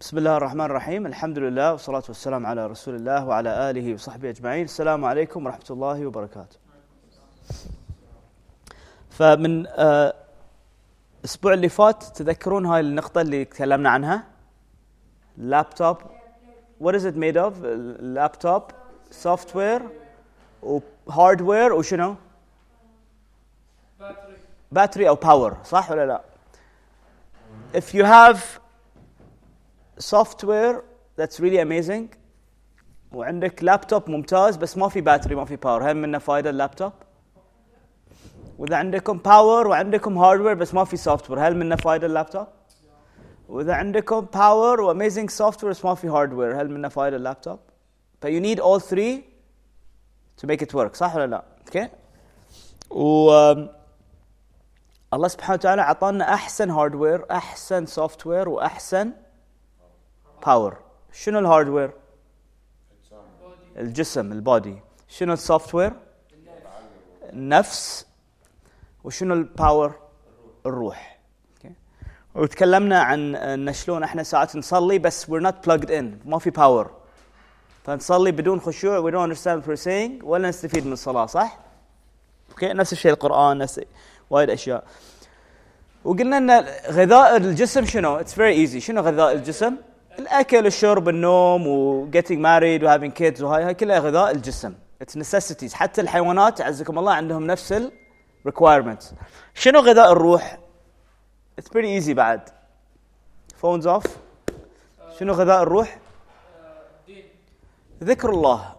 بسم الله الرحمن الرحيم الحمد لله والصلاة والسلام على رسول الله وعلى آله وصحبه أجمعين السلام عليكم ورحمة الله وبركاته فمن آه، الأسبوع اللي فات تذكرون هاي النقطة اللي تكلمنا عنها؟ لابتوب what is it made of? اللابتوب سوفتوير وهاردوير وشنو باتري أو باور صح ولا لا؟ If you have software that's really amazing وعندك لابتوب ممتاز بس ما في باتري ما في باور هل منه فايده اللابتوب؟ واذا عندكم باور وعندكم هاردوير بس ما في سوفت وير هل منه فايده اللابتوب؟ واذا عندكم باور واميزنج سوفت وير بس ما في هاردوير هل منه فايده اللابتوب؟ ف you need all three to make it work صح ولا لا؟ اوكي؟ و الله سبحانه وتعالى اعطانا احسن هاردوير احسن سوفت وير واحسن باور شنو الهاردوير الجسم البودي شنو السوفت وير النفس. وشنو الباور الروح. Okay. وتكلمنا عن إن شلون إحنا ساعات نصلي بس we're not plugged in. ما في باور فنصلي بدون خشوع we don't understand what we're saying ولا نستفيد من الصلاة صح؟ أوكي okay. نفس الشيء القرآن نفس وايد أشياء. وقلنا إن غذاء الجسم شنو؟ اتس فيري ايزي شنو غذاء الجسم؟ الأكل الشرب النوم و getting married و having kids وهاي هاي كلها غذاء الجسم. اتس necessities. حتى الحيوانات عزكم الله عندهم نفس ال requirements. شنو غذاء الروح؟ اتس pretty easy بعد. Phones off. شنو غذاء الروح؟ ذكر الله.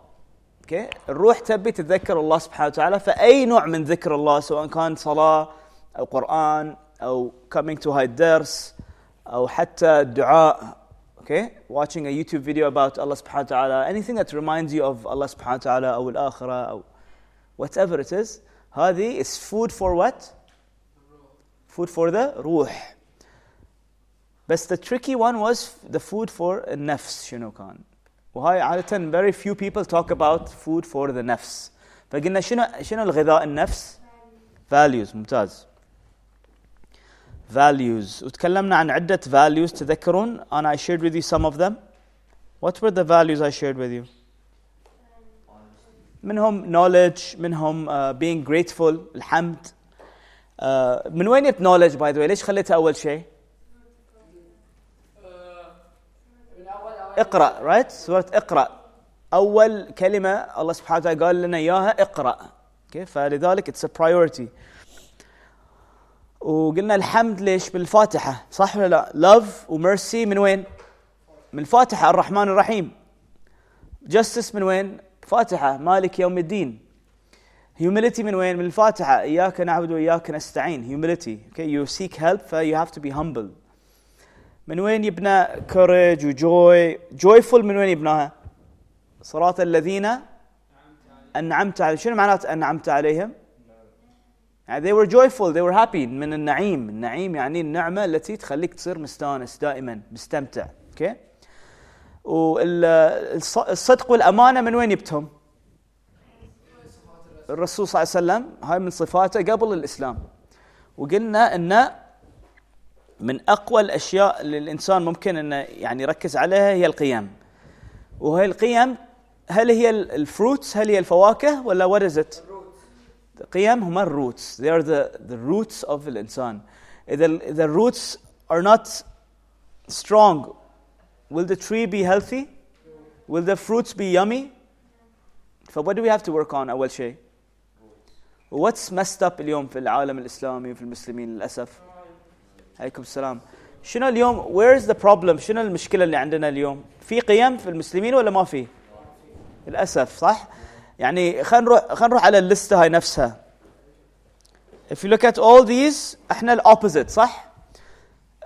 أوكي الروح تبي تتذكر الله سبحانه وتعالى. فأي نوع من ذكر الله سواء كان صلاة أو قرآن أو coming to هاي الدرس أو حتى الدعاء okay watching a youtube video about Allah subhanahu wa ta'ala anything that reminds you of Allah subhanahu wa ta'ala او الاخره او whatever it is هذه is food for what food for the روح بس the tricky one was the food for النفس شنو كان وهاي عادة very few people talk about food for the نفس فقلنا شنو شنو الغذاء النفس values ممتاز Values وتكلمنا عن عدة values تذكرون أنا I shared with you some of them what were the values I shared with you منهم knowledge منهم uh, being grateful الحمد uh, من وين جبت knowledge by the way ليش خليتها أول شيء اقرأ right سورة اقرأ أول كلمة الله سبحانه وتعالى قال لنا إياها اقرأ okay فلذلك it's a priority وقلنا الحمد ليش؟ بالفاتحة صح ولا لا؟ لاف وميرسي من وين؟ من الفاتحة الرحمن الرحيم. جستس من وين؟ فاتحة. مالك يوم الدين. Humility من وين؟ من الفاتحة. إياك نعبد وإياك نستعين. Humility. Okay you seek help ف you have to be humble. من وين يبنى courage وجوي joyful من وين يبناها؟ صراط الذين أنعمت عليهم. شنو معنات أنعمت عليهم؟ يعني they were joyful they were happy. من النعيم. النعيم يعني النعمة التي تخليك تصير مستانس دائما مستمتع. أوكي والصدق والأمانة من وين جبتهم الرسول صلى الله عليه وسلم. هاي من صفاته قبل الإسلام. وقلنا أن من أقوى الأشياء اللي الإنسان ممكن أنه يعني يركز عليها هي القيم. وهي القيم هل هي الفروتس هل هي الفواكه ولا it قيم هما الروتس they are the, the roots of الإنسان إذا the roots are not strong will the tree be healthy will the fruits be yummy so what do we have to work on أول شيء what's messed up اليوم في العالم الإسلامي وفي المسلمين للأسف عليكم السلام شنو اليوم where is the problem شنو المشكلة اللي عندنا اليوم في قيم في المسلمين ولا ما في للأسف صح يعني خلينا نروح خلينا نروح على الليستة هاي نفسها. If you look at all these إحنا الاوبوزيت صح؟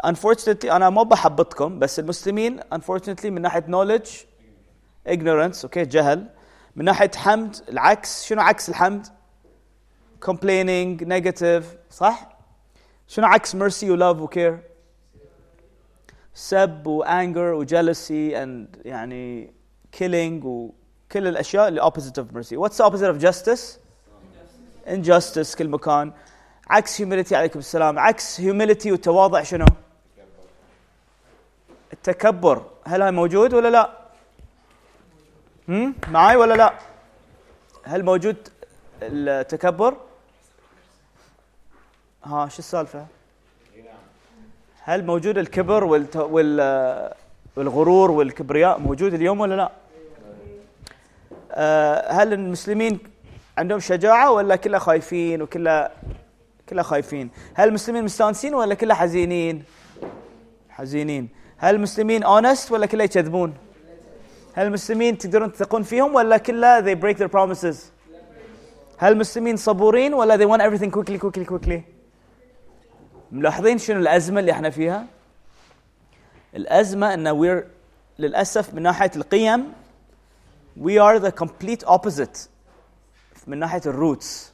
Unfortunately أنا ما بحبطكم بس المسلمين unfortunately من ناحية knowledge ignorance أوكي okay, جهل. من ناحية حمد العكس. شنو عكس الحمد؟ Complaining negative صح؟ شنو عكس mercy و love و care سب و anger و jealousy and يعني killing و كل الأشياء اللي opposite of mercy. What's the opposite of justice? Injustice كل مكان. عكس humility عليكم السلام. عكس humility والتواضع شنو؟ التكبر. هل هاي موجود ولا لا؟ هم؟ معي ولا لا؟ هل موجود التكبر؟ ها شو السالفة؟ هل موجود الكبر والت... وال... والغرور والكبرياء موجود اليوم ولا لا؟ هل المسلمين عندهم شجاعة ولا كلها خايفين وكلها كلها خايفين؟ هل المسلمين مستانسين ولا كلها حزينين؟ حزينين. هل المسلمين اونست ولا كلها يكذبون هل المسلمين تقدرون تثقون فيهم ولا كلها they break their promises هل المسلمين صبورين ولا they want everything quickly quickly quickly ملاحظين شنو الأزمة اللي إحنا فيها؟ الأزمة إن وير للأسف من ناحية القيم we are the complete opposite من ناحيه الروتس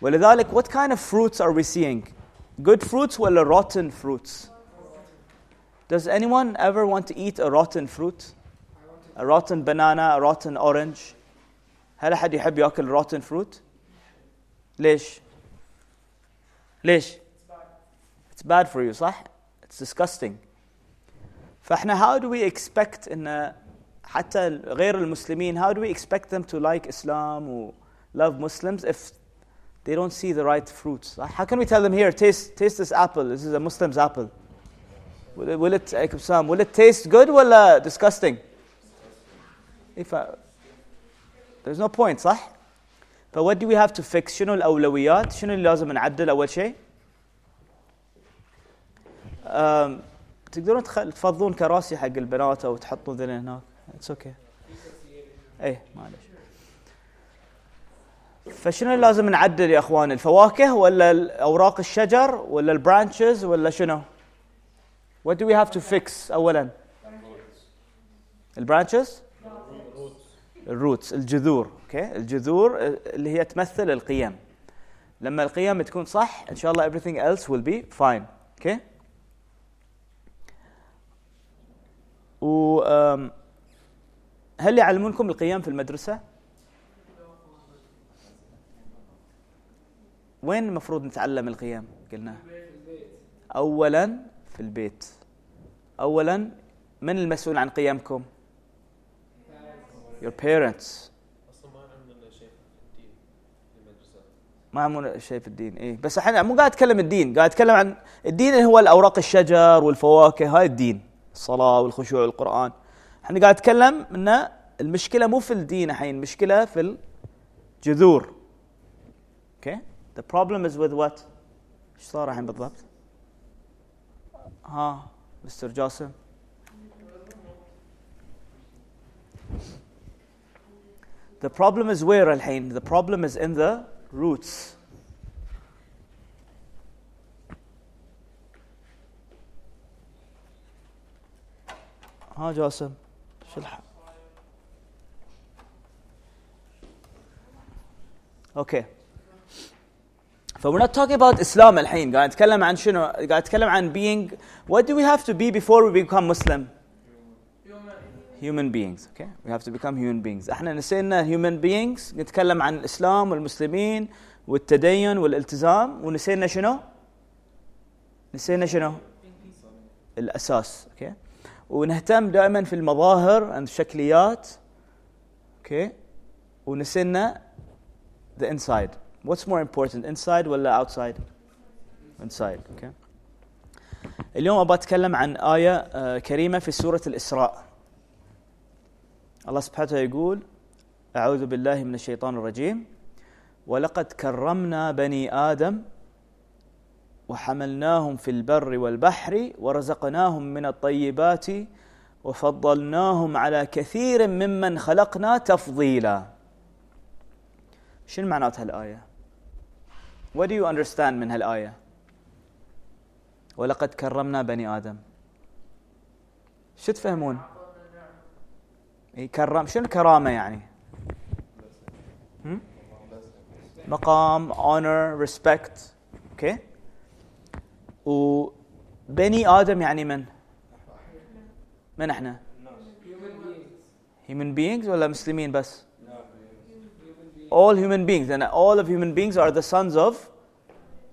ولذلك what kind of fruits are we seeing good fruits ولا rotten fruits does anyone ever want to eat a rotten fruit a rotten banana a rotten orange هل احد يحب ياكل rotten fruit ليش ليش it's bad for you صح it's disgusting فاحنا how do we expect ان حتى غير المسلمين how do we expect them to like Islam or love Muslims if they don't see the right fruits how can we tell them here taste taste this apple this is a Muslim's apple will it, will it, will it taste good ولا disgusting if I, there's no point صح ف what do we have to fix شنو الأولويات شنو اللي لازم نعدل أول شيء تقدرون تفضون كراسي حق البنات أو تحطون ذنين هناك اتس أوكي. إيه معلش فشنو لازم نعدل يا إخوان الفواكه ولا أوراق الشجر ولا البرانشز ولا شنو what do we have to fix اولا البرانشز الروتس الجذور أوكي okay. الجذور اللي هي تمثل القيم لما القيم تكون صح إن شاء الله everything else will be fine أوكي okay. و هل يعلمونكم القيام في المدرسة؟ وين المفروض نتعلم القيام؟ قلنا. أولا في البيت. أولا من المسؤول عن قيامكم؟ Your parents. ما عملنا شيء في الدين. إيه. بس إحنا مو قاعد أتكلم الدين. قاعد أتكلم عن الدين هو الأوراق الشجر والفواكه. هاي الدين. الصلاة والخشوع والقرآن. إحنا قاعد نتكلم ان المشكلة مو في الدين الحين المشكلة في الجذور. أوكي the problem is with what إيش صار الحين بالضبط؟ ها مستر جاسم. The problem is where الحين؟ The problem is in the roots. ها جاسم. شو الحق اوكي ف we're not talking about Islam الحين قاعد نتكلم عن شنو قاعد نتكلم عن being what do we have to be before we become Muslim human beings okay we have to become human beings احنا نسينا human beings نتكلم عن الإسلام والمسلمين والتدين والالتزام ونسينا شنو نسينا شنو الأساس اوكي okay. ونهتم دائما في المظاهر الشكليات. أوكي. ونسينا the inside. What's more important inside ولا outside? Inside. Okay. اليوم أبغى أتكلم عن آية كريمة في سورة الإسراء. الله سبحانه وتعالى يقول أعوذ بالله من الشيطان الرجيم. ولقد كرمنا بني آدم وحملناهم في البر والبحر ورزقناهم من الطيبات وفضلناهم على كثير ممن خلقنا تفضيلا. شنو معنات هالآية؟ What do you understand من هالآية؟ ولقد كرمنا بني آدم. شو تفهمون؟ كرم. شنو الكرامة يعني؟ مقام honor respect. أوكي okay. وبني آدم يعني من؟ من إحنا؟ human beings ولا مسلمين بس؟ all human beings and all of human beings are the sons of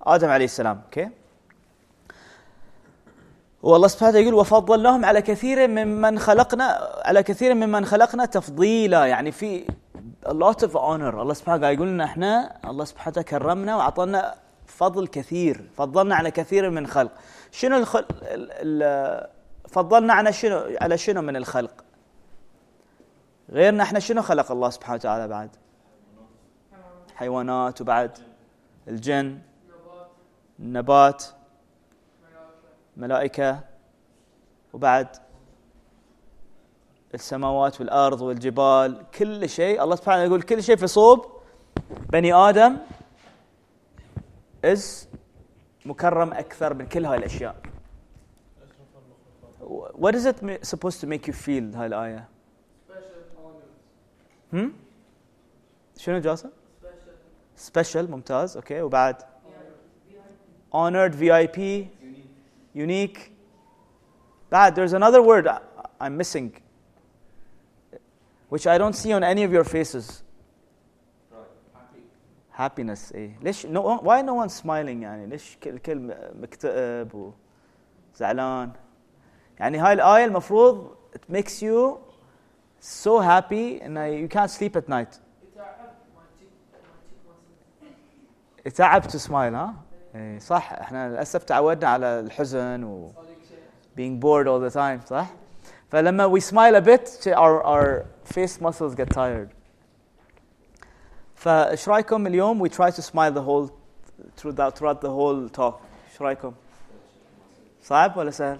آدم عليه السلام okay والله سبحانه يقول وفضلناهم على كثير ممن خلقنا على كثير ممن خلقنا تفضيلا يعني في a lot of honor الله سبحانه قاعد يقول لنا إحنا الله سبحانه كرمنا وأعطانا فضل كثير فضلنا على كثير من خلق شنو الخل... ال... ال... فضلنا على شنو على شنو من الخلق؟ غيرنا إحنا شنو خلق الله سبحانه وتعالى بعد؟ حيوانات وبعد؟ الجن؟ النبات؟ ملائكة؟ وبعد؟ السماوات والأرض والجبال؟ كل شيء الله سبحانه يقول كل شيء في صوب بني آدم. is مكرم أكثر من كل هاي الأشياء What is it supposed to make you feel هاي الآية؟ هم؟ شنو جاسم؟ Special ممتاز اوكي وبعد honored VIP unique بعد there's another word I'm missing which I don't see on any of your faces happiness ايه ليش no why no one smiling يعني ليش الكل مكتئب وزعلان يعني هاي الآية المفروض it makes you so happy and you can't sleep at night تعب to smile ها ايه صح احنا للاسف تعودنا على الحزن و being bored all the time صح فلما we smile a bit our our face muscles get tired فايش رايكم اليوم we try to smile the whole throughout the whole talk. إيش رايكم صعب ولا سهل؟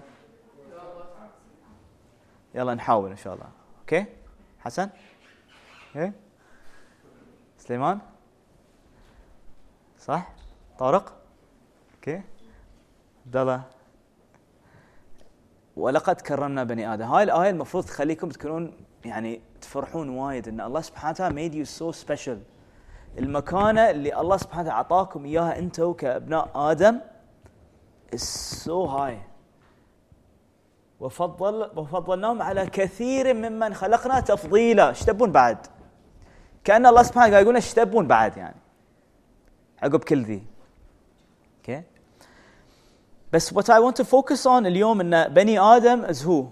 يلا نحاول إن شاء الله. أوكي؟ حسن؟ أوكي؟ سليمان؟ صح؟ طارق؟ أوكي؟ عبد الله ولقد كرمنا بني آدم. هاي الايه المفروض تخليكم تكونون يعني تفرحون وايد إن الله سبحانه وتعالى made you so special. المكانة اللي الله سبحانه وتعالى أعطاكم إياها أنتم كأبناء آدم is so high. وفضل وفضلناهم على كثير ممن خلقنا تفضيلا. إيش تبون بعد؟ كأن الله سبحانه قاعد يقول إيش تبون بعد يعني؟ عقب كل ذي. أوكي بس what I want to focus on اليوم إن بني آدم is who?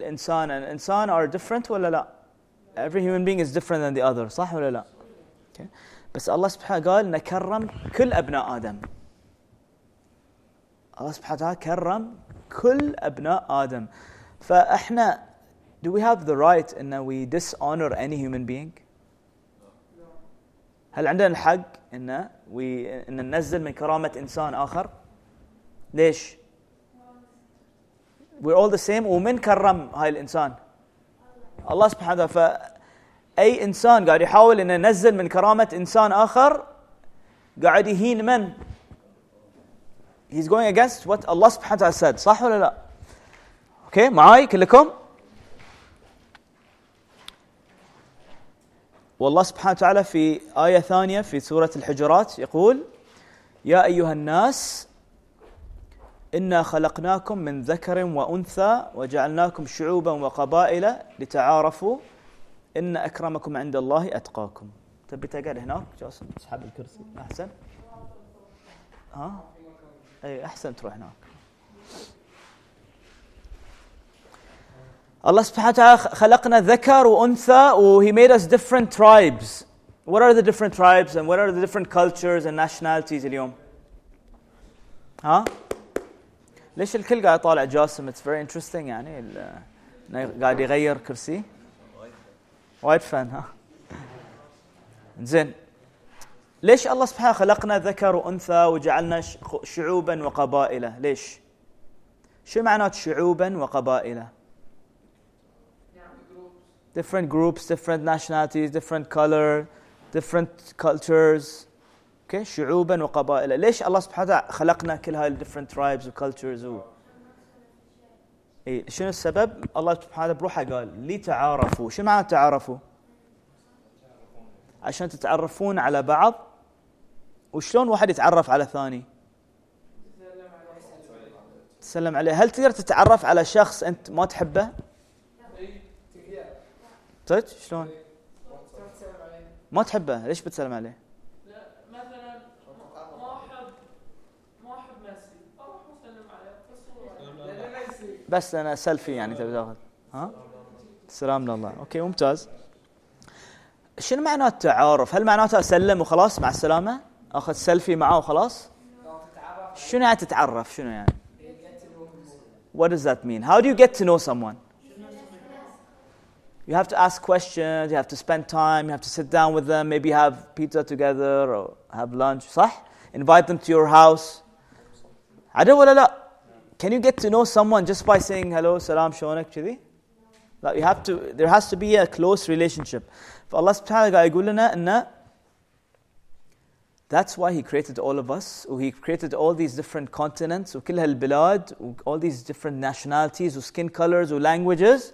الإنسان. الإنسان are different ولا لا؟ every human being is different than the other صح ولا لا okay. بس الله سبحانه قال نكرم كل ابناء ادم الله سبحانه وتعالى كرم كل ابناء ادم فاحنا do we have the right ان we dishonor any human being هل عندنا الحق ان وي ان ننزل من كرامه انسان اخر؟ ليش؟ we're all the same ومن كرم هاي الانسان؟ الله سبحانه وتعالى فاي إنسان قاعد يحاول إنه ينزل من كرامة إنسان آخر قاعد يهين من؟ he's going against what Allah سبحانه وتعالى said صح ولا لا؟ أوكي معاي كلكم؟ والله سبحانه وتعالى في آية ثانية في سورة الحجرات يقول يا أيها الناس إنا خلقناكم من ذكر وأنثى وجعلناكم شعوبا وقبائل لتعارفوا إن أكرمكم عند الله أتقاكم تبي تقعد هناك جاسم تسحب الكرسي أحسن ها أي أحسن تروح هناك subhanahu wa ta'ala خلقنا ذكر وأنثى و he made us different tribes. What are the different tribes and what are the different cultures and nationalities اليوم؟ ها؟ ليش الكل قاعد يطالع جاسم؟ It's very interesting يعني قاعد يغير كرسي. وايد فن ها؟ زين ليش الله سبحانه خلقنا ذكر وأنثى وجعلنا شعوبا وقبائل؟ ليش؟ شو معنات شعوبا وقبائل؟ different groups, different nationalities, different color, different cultures. Okay, شعوبا وقبائل. ليش الله سبحانه وتعالى خلقنا كل هاي different tribes و cultures و إيه شنو السبب؟ الله سبحانه وتعالى بروحه قال لتعارفوا، شو معنى تعارفوا؟ عشان تتعرفون على بعض وشلون واحد يتعرف على ثاني؟ تسلم عليه، هل تقدر تتعرف على شخص أنت ما تحبه؟ صدق شلون؟ ما تحبه ليش بتسلم عليه؟ لا مثلا ما احب ما احب ميسي أروح اسلم عليه بس أنا سيلفي يعني تبي تاخذ ها السلام لله أوكي ممتاز شنو معناته التعارف هل معناته اسلم وخلاص مع السلامه اخذ سيلفي معاه وخلاص شنو يعني تتعرف شنو يعني What does that mean? How do you get to know someone? You have to ask questions, you have to spend time, you have to sit down with them, maybe have pizza together or have lunch, صح? Invite them to your house. عدل ولا لا؟ Can you get to know someone just by saying hello, salam, شلونك كذي؟ لا you have to there has to be a close relationship. فالله سبحانه وتعالى قاعد يقول لنا انه That's why he created all of us he created all these different continents وكل هالبلاد all these different nationalities skin colors languages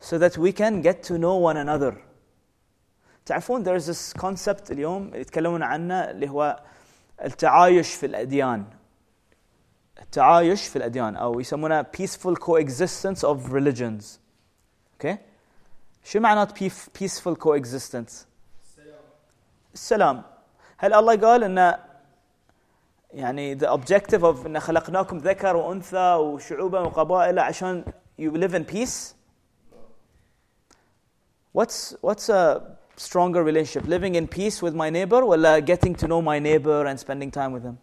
so that we can get to know one another. تعرفون there is this concept اليوم يتكلمون عنه اللي هو التعايش في الأديان. التعايش في الأديان أو يسمونه peaceful coexistence of religions. Okay? شو معنات peaceful coexistence؟ السلام. هل الله قال انه يعني the objective of ان خلقناكم ذكر وانثى وشعوبا وقبائل عشان you live in peace what's what's a stronger relationship living in peace with my neighbor ولا getting to know my neighbor and spending time with him إيه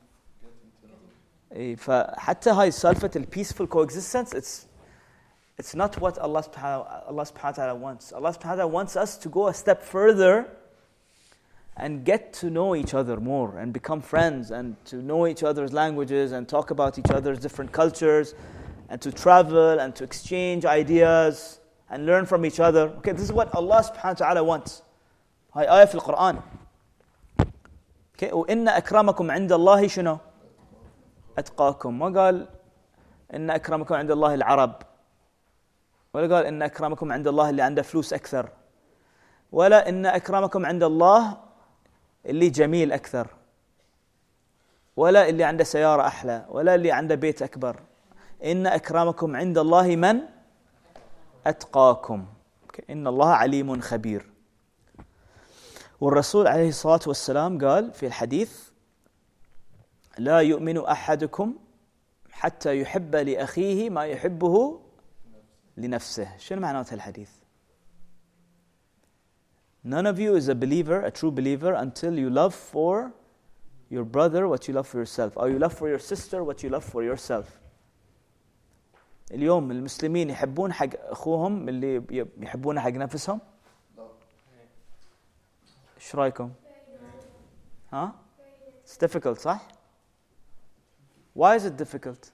فحتى هاي سالفة ال peaceful coexistence it's it's not what Allah subhanahu, Allah subhanahu wa ta'ala wants Allah subhanahu wa ta'ala wants us to go a step further and get to know each other more and become friends and to know each other's languages and talk about each other's different cultures and to travel and to exchange ideas and learn from each other. Okay, this is what Allah subhanahu wa ta'ala wants. هاي آية في القرآن. Okay, وإن أكرمكم عند الله شنو؟ أتقاكم ما قال إن أكرمكم عند الله العرب ولا قال إن أكرمكم عند الله اللي عنده فلوس أكثر ولا إن أكرمكم عند الله اللي جميل أكثر ولا اللي عنده سيارة أحلى ولا اللي عنده بيت أكبر. إن أكرمكم عند الله من؟ أتقاكم. إن الله عليم خبير. والرسول عليه الصلاة والسلام قال في الحديث لا يؤمن أحدكم حتى يحب لأخيه ما يحبه لنفسه شنو معناته الحديث None of you is a believer, a true believer, until you love for your brother what you love for yourself, or you love for your sister what you love for yourself. اليوم المسلمين يحبون حق اخوهم اللي يحبونه حق نفسهم؟ إيش رايكم؟ ها؟ It's difficult صح؟ Why is it difficult?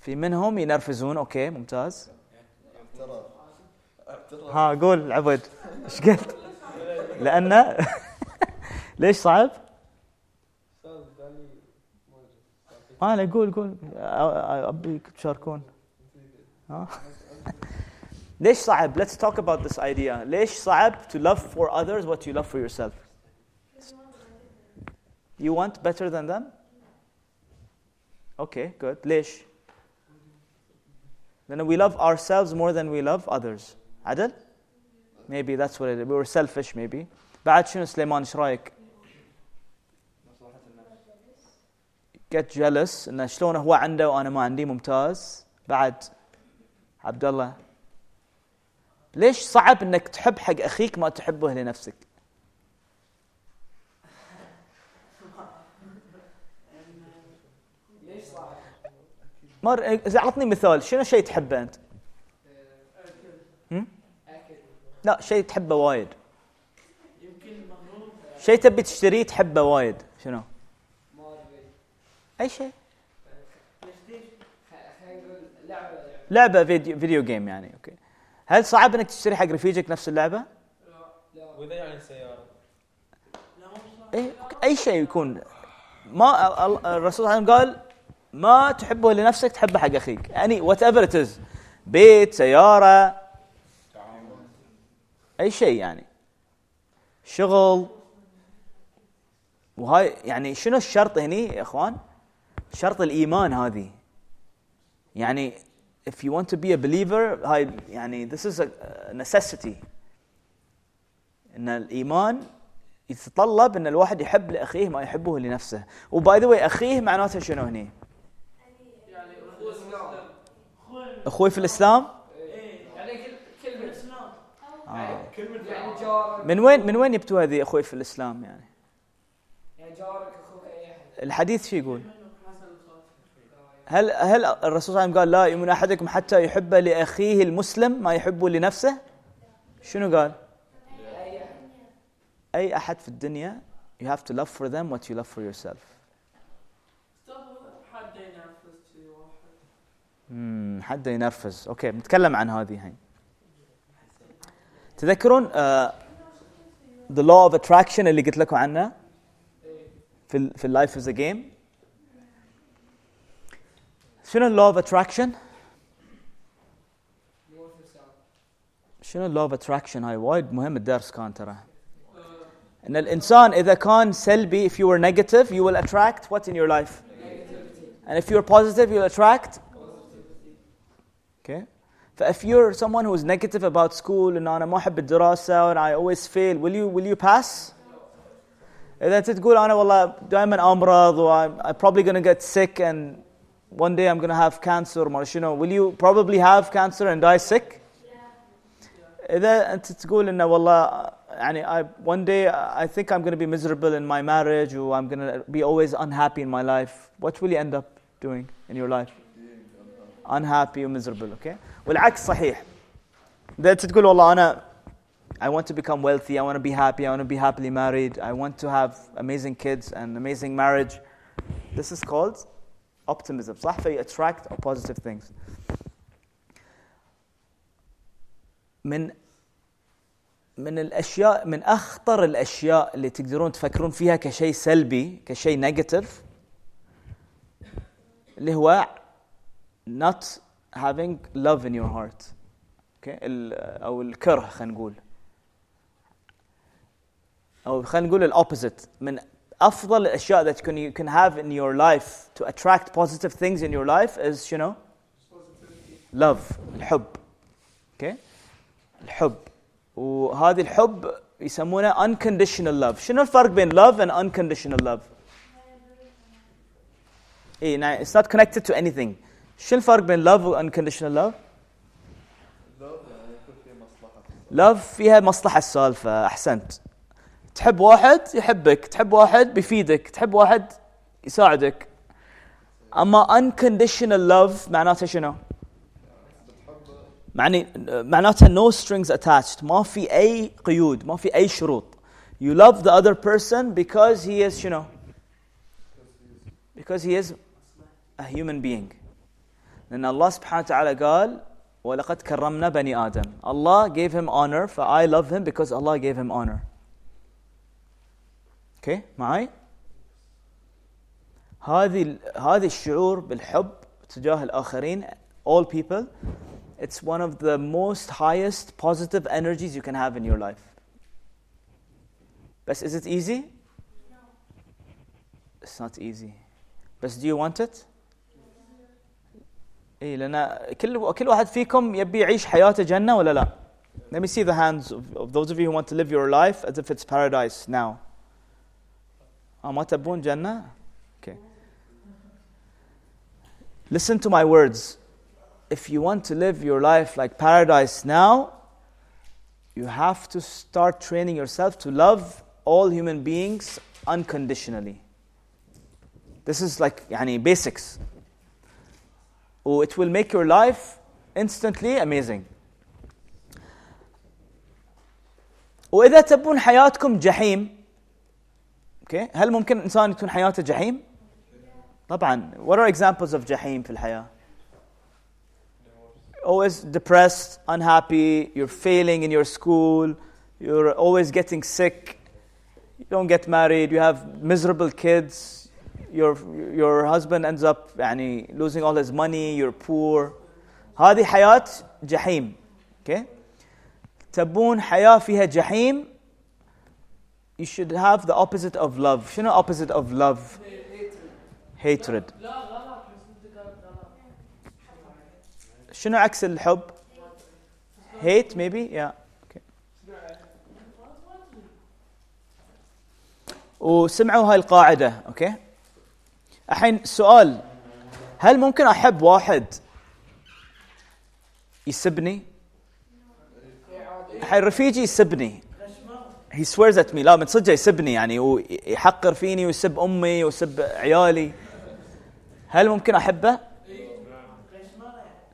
في منهم ينرفزون اوكي ممتاز ها قول عبد ايش قلت؟ لأن ليش صعب؟ ما لا قول قول ابيك تشاركون ها ليش صعب؟ Let's talk about this idea. ليش صعب to love for others what you love for yourself? You want better than them? Okay, good. ليش؟ لأن we love ourselves more than we love others. عدل؟ maybe that's what it is. We were selfish maybe. بعد شنو سليمان ايش رايك؟ get jealous انه شلون هو عنده وانا ما عندي ممتاز بعد عبد الله ليش صعب انك تحب حق اخيك ما تحبه لنفسك؟ مر أعطني مثال شنو شيء تحبه أنت؟ لا شيء تحبه وايد شيء تبي تشتريه تحبه وايد شنو؟ أي شيء لعبة فيديو فيديو جيم يعني أوكي هل صعب إنك تشتري حق رفيجك نفس اللعبة؟ لا واذا يعني سياره أي اي شيء يكون ما الرسول صلى الله عليه وسلم قال ما تحبه لنفسك تحبه حق أخيك. يعني وات ايفر بيت سيارة. أي شيء يعني. شغل. وهاي يعني شنو الشرط هني يا إخوان؟ شرط الإيمان هذه. يعني if you want to be a believer هاي يعني this is a necessity. إن الإيمان يتطلب إن الواحد يحب لأخيه ما يحبه لنفسه. وباي ذا أخيه معناته شنو هني؟ أخوي في الاسلام؟ يعني آه. من وين من وين جبتوا هذه أخوي في الاسلام يعني؟ الحديث شو يقول؟ هل هل الرسول صلى الله عليه وسلم قال لا يؤمن أحدكم حتى يحب لأخيه المسلم ما يحب لنفسه؟ شنو قال؟ أي أحد في الدنيا you have to love for them what you love for yourself حد ينفذ شي واحد امم حد ينرفز. أوكي بنتكلم عن هذه هاي تذكرون the law of attraction اللي قلت لكم عنه في ال في اللايف از ا جيم شنو اللو اوف اتراكشن شنو اللو اوف اتراكشن هاي؟ وايد مهم الدرس كان ترى. إن الإنسان إذا كان سلبي if you were negative you will attract what in your life? And if you're positive you'll attract okay ف if you're someone who's negative about school ان انا ما احب الدراسه and I always fail will you will you pass اذا انت تقول انا والله دائما امرض و I'm, I'm probably gonna get sick and one day I'm gonna have cancer ما شنو will you probably have cancer and die sick اذا انت تقول انه والله يعني I, one day I think I'm gonna be miserable in my marriage or I'm gonna be always unhappy in my life what will you end up doing in your life unhappy or miserable okay والعكس صحيح اذا انت تقول والله انا I want to become wealthy. I want to be happy. I want to be happily married. I want to have amazing kids and amazing marriage. This is called optimism. صح? فyou attract positive things. من من الاشياء من اخطر الاشياء اللي تقدرون تفكرون فيها كشيء سلبي كشيء نيجاتيف اللي هو not having love in your heart okay ال- او الكره خلينا نقول او خلينا نقول الاوبوزيت من افضل الاشياء that can, you can have in your life to attract positive things in your life is you know love الحب okay الحب وهذه الحب يسمونه unconditional love شنو الفرق بين love and unconditional love اي نعم it's not connected to anything شو الفرق بين love و unconditional love? Love فيها مصلحة السالفة أحسنت تحب واحد يحبك تحب واحد بيفيدك تحب واحد يساعدك. أما unconditional love معناته شنو؟ معني معناتها no strings attached ما في أي قيود ما في أي شروط. You love the other person because he is شنو؟ Because he is a human being. لأن الله سبحانه وتعالى قال ولقد كرمنا بني آدم Allah gave him honor ف I love him because Allah gave him honor اوكي معي هذه ال- هذه الشعور بالحب تجاه الآخرين all people it's one of the most highest positive energies you can have in your life بس is it easy it's not easy بس do you want it اي لان كل كل واحد فيكم يبي يعيش حياته جنه ولا لا let me see the hands of, of those of you who want to live your life as if it's paradise now اه ما تبون جنه okay listen to my words if you want to live your life like paradise now you have to start training yourself to love all human beings unconditionally this is like يعني basics Oh, it will make your life instantly amazing. وإذا تبون حياتكم جحيم okay. هل ممكن إنسان يكون حياته جحيم؟ طبعا What are examples of جحيم في الحياة؟ Always depressed, unhappy, you're failing in your school, you're always getting sick, you don't get married, you have miserable kids, your your husband ends up يعني losing all his money, you're poor. هذه حياة جحيم. Okay? تبون حياة فيها جحيم you should have the opposite of love. شنو opposite of love? Hatred. شنو عكس الحب؟ Hate maybe? Yeah. Okay. وسمعوا هاي القاعدة اوكي الحين السؤال هل ممكن أحب واحد يسبني الحين رفيجي يسبني he swears at me لا من صدق يسبني يعني ويحقر فيني ويسب أمي ويسب عيالي هل ممكن أحبه؟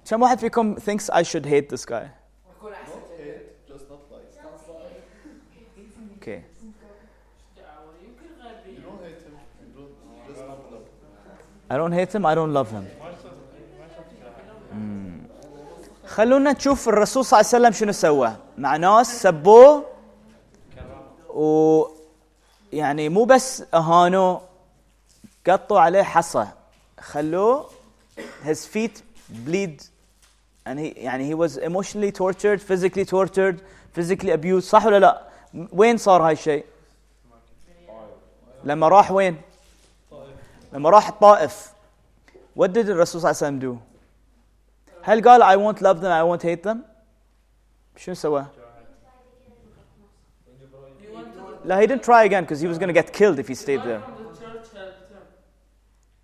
كم واحد فيكم thinks I should hate this guy? يكون احسن Just not like. Okay. دعوة يمكن غبي You don't hate him. You don't. You just don't love him. I don't hate him I don't love him. مم. خلونا نشوف الرسول صلى الله عليه وسلم شنو سوى. مع ناس سبوه و يعني مو بس اهانوه قطوا عليه حصى. خلوه his feet bleed. And he يعني he was emotionally tortured physically tortured physically abused. صح ولا لا؟ وين صار هاي الشيء؟ لما راح وين؟ لما راح الطائف what did الرسول صلى الله عليه وسلم do هل قال I won't love them I won't hate them شنو سوى He went to لا he didn't try again because he was going to get killed if he stayed the there from the church helped him.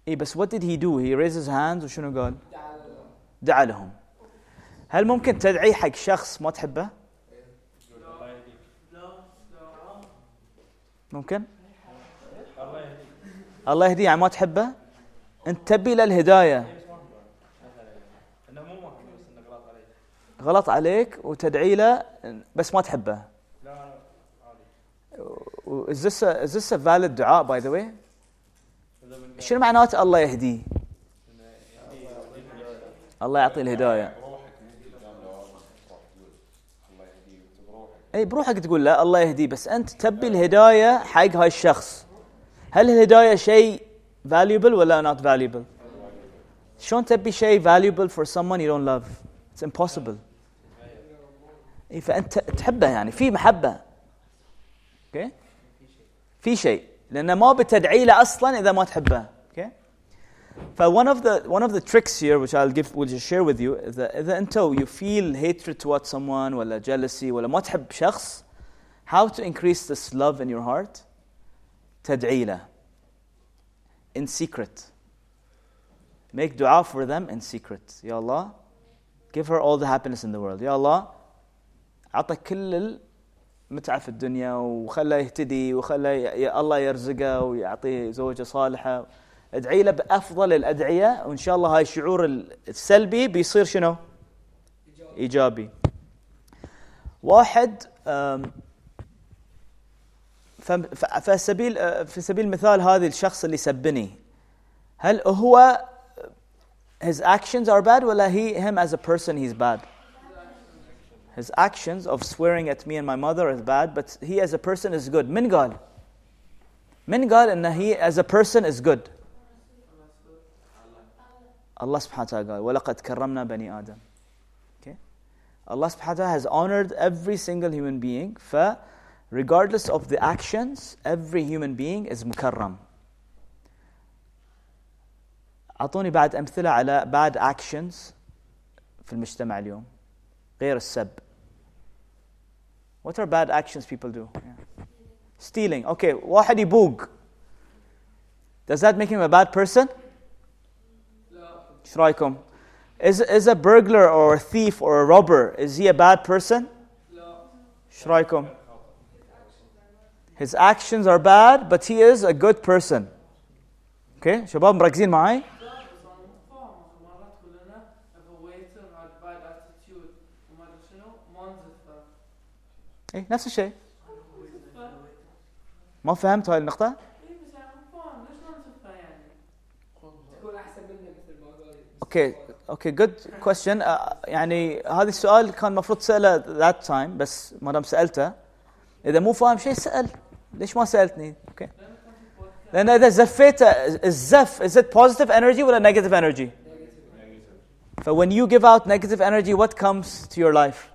اي بس what did he do he raised his hands وشنو قال دعا له. دعا لهم هل ممكن تدعي حق شخص ما تحبه لا لا ممكن الله يهديه يعني ما تحبه؟ انت تبي له الهداية. غلط علي غلط عليك وتدعي له بس ما تحبه. Is this a, is this a valid دعاء by the way? شنو معنات الله يهديه الله يعطيه الهداية. إي بروحك تقول لا الله يهديه بس أنت تبي الهداية حق هاي الشخص. هل الهدايه شيء valuable ولا not valuable شلون تبي شيء valuable for someone you don't love it's impossible اي فانت تحبه يعني في محبه اوكي في شيء لانه ما بتدعي له اصلا اذا ما تحبه اوكي ف one of the one of the tricks here which I'll give will just share with you اذا اذا انت you feel hatred towards someone ولا jealousy ولا ما تحب شخص how to increase this love in your heart تدعي له in secret. Make dua for them in secret. يا الله give her all the happiness in the world. يا الله أعطى كل المتعة في الدنيا وخلاه يهتدي ي- الله يرزقه ويعطيه زوجة صالحة. ادعي له بأفضل الأدعية وإن شاء الله هاي الشعور السلبي بيصير شنو؟ إيجابي. واحد فسبيل أه، في سبيل المثال هذا الشخص اللي سبني هل هو his actions are bad ولا he him as a person he's bad his actions of swearing at me and my mother is bad but he as a person is good من قال من قال ان he as a person is good الله سبحانه وتعالى قال ولقد كرمنا بني آدم okay Allah subhanahu wa ta'ala has honored every single human being ف regardless of the actions every human being is مكرم أعطوني بعد أمثلة على bad actions في المجتمع اليوم غير السب What are bad actions people do? Yeah. Stealing. Okay, واحد يبوق. Does that make him a bad person? لا ايش رايكم؟ Is, is a burglar or a thief or a robber, is he a bad person? لا ايش رايكم؟ His actions are bad, but he is a good person. Okay, شباب مركزين معي؟ لا بس انا مو فاهم مرات تقول لنا if a waiter had bad attitude وما ادري شنو ما نزفه اي نفس الشيء. ما فهمت هاي النقطة؟ اي بس يعني مو فاهم ليش ما نزفه يعني تكون احسن منه مثل ما قال اوكي اوكي جود كويستشن يعني هذا السؤال كان المفروض تساله ذات تايم بس ما دام سالته اذا مو فاهم شيء سال ليش ما سالتني؟ اوكي لان اذا زفيت الزف is it positive energy ولا negative energy؟ ف when you give out negative energy what comes to your life؟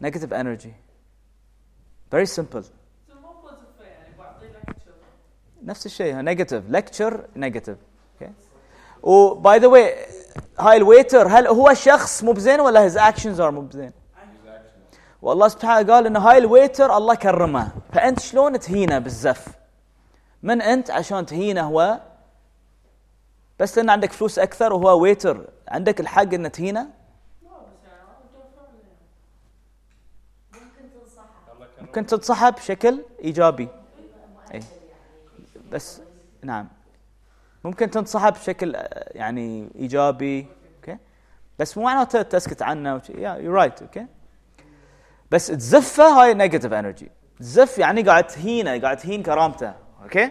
negative energy very simple بس مو بوزفه يعني بعطيه لكتشر نفس الشيء نيجاتيف ليكتشر نيجاتيف اوكي وباي ذا واي هاي الويتر هل هو شخص مو بزين ولا هيز اكشنز ار مو بزين؟ والله سبحانه قال ان هاي الويتر الله كرمه. فأنت شلون تهينه بالزف؟ من أنت عشان تهينه هو؟ بس لأن عندك فلوس أكثر وهو ويتر. عندك الحق ان تهينه؟ ممكن تنصحه بشكل إيجابي. اي بس نعم. ممكن تنصحه بشكل يعني إيجابي. أوكي. بس مو معناته تسكت عنه. يو رايت أوكي. بس تزفه هاي نيجاتيف انرجي تزف يعني قاعد تهينه قاعد تهين كرامته اوكي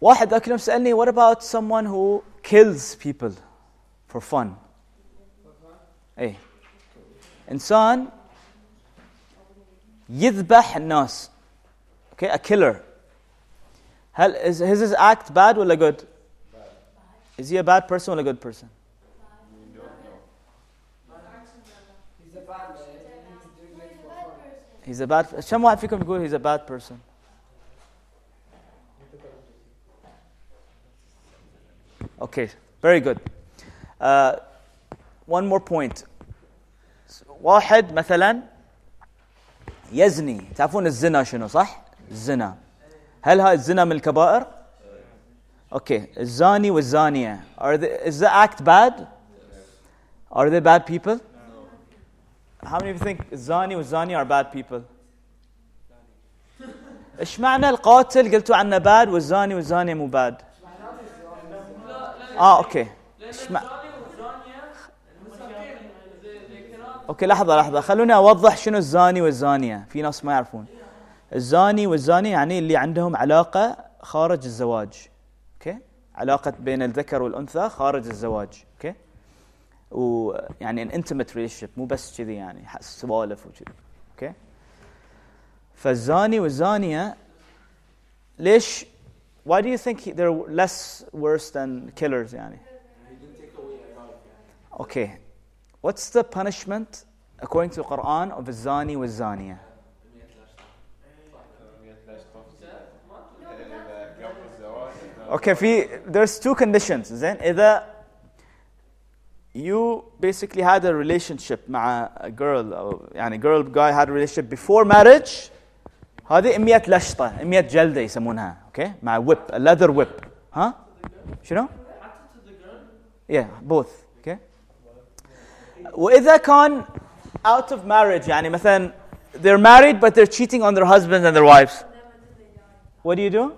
واحد ذاك اليوم سالني what about someone who kills people for fun ايه انسان يذبح الناس اوكي a killer هل is is his act bad ولا good is he a bad person ولا good person he's a bad كم واحد فيكم يقول he's a bad person Okay, very good. Uh, one more point. واحد مثلا يزني تعرفون الزنا شنو صح؟ الزنا هل هاي الزنا من الكبائر؟ اوكي الزاني والزانية are they, is the act bad? Are they bad people? How many of you think الزاني والزانية are bad people? إيش معنى القاتل؟ قلتوا عنه bad والزاني والزانية مو bad؟ آه أوكي. إيش مع... الزاني والزانية مساكين they- they cannot أوكي لحظة لحظة. خلوني أوضح شنو الزاني والزانيه في ناس ما يعرفون. الزاني والزانيه يعني اللي عندهم علاقة خارج الزواج. أوكي؟ علاقة بين الذكر والأنثى خارج الزواج. ويعني ان انتمت ريليشيب مو بس كذي يعني ح- سوالف وكذي اوكي فالزاني والزانيه ليش why do you think he- they're less worse than killers يعني okay What's the punishment according to the Quran of الزاني والزانية? Okay, في there's two conditions زين إذا you basically had a relationship مع a girl أو يعني girl guy had a relationship before marriage هذه 100 لشطة 100 جلدة يسمونها اوكي مع whip a leather whip ها شنو؟ حتى to the girl Yeah, both. Okay. وإذا كان out of marriage يعني مثلا they're married but they're cheating on their husbands and their wives. What do you do?